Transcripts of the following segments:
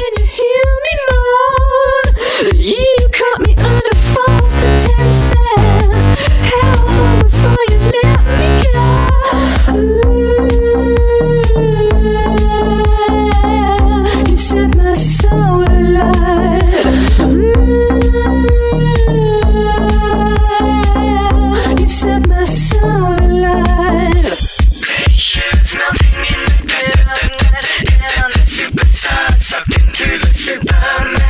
Can you hear me moan? You cut me.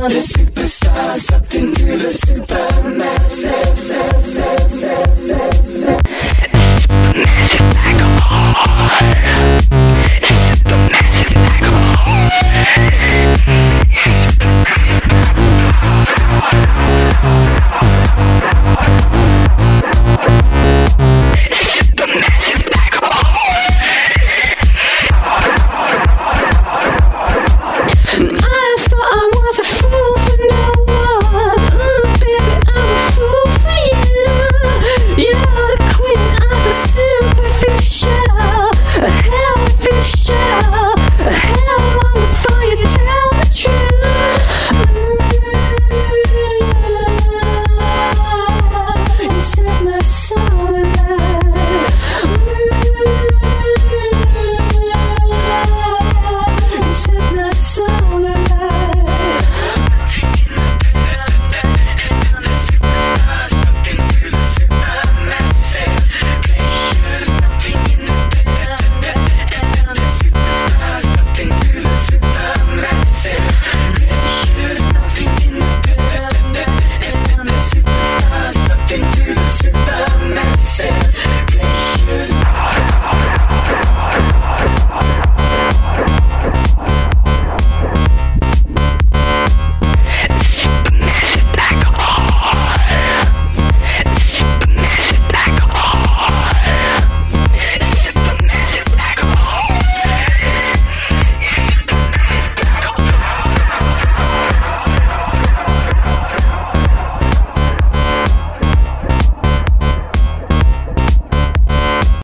The superstar sucked into the supermassive.